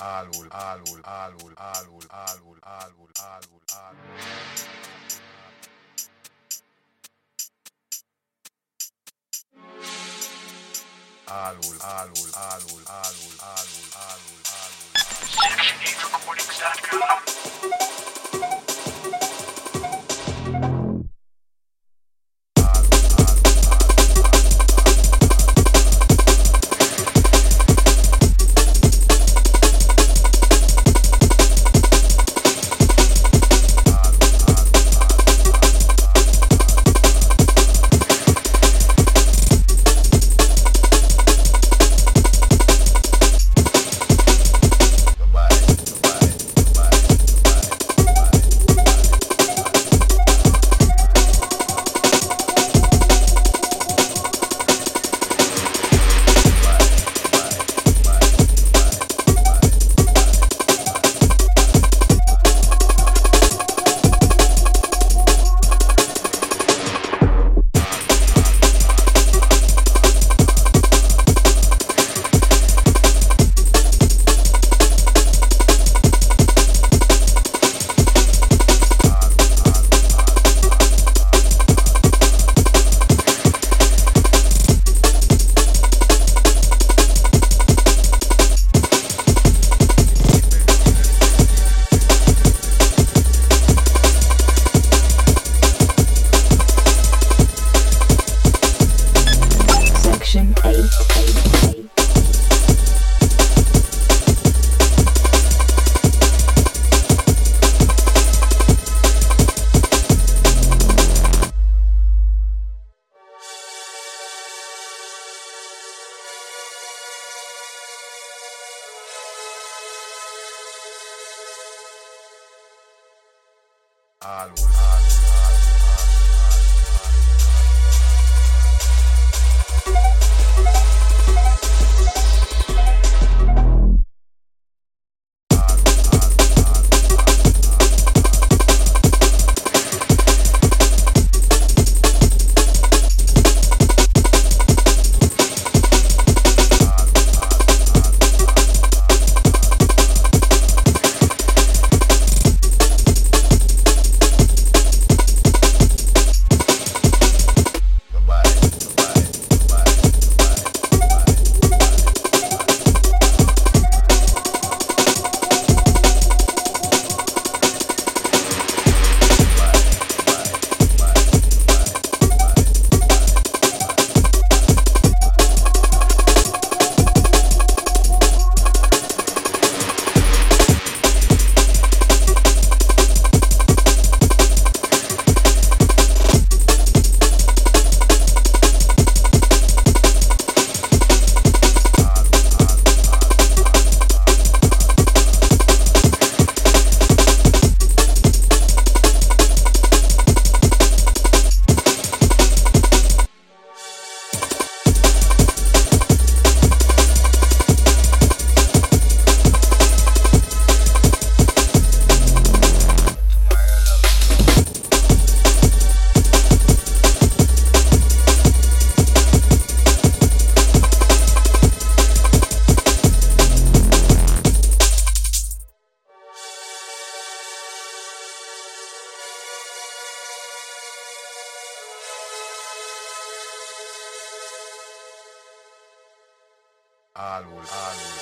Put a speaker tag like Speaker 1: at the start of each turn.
Speaker 1: alul, alul, alul, alul, alul, alul, alul, alul. Alul, alul, alul, alul, alul, alul, alul, Alul, alul, Alul, alul,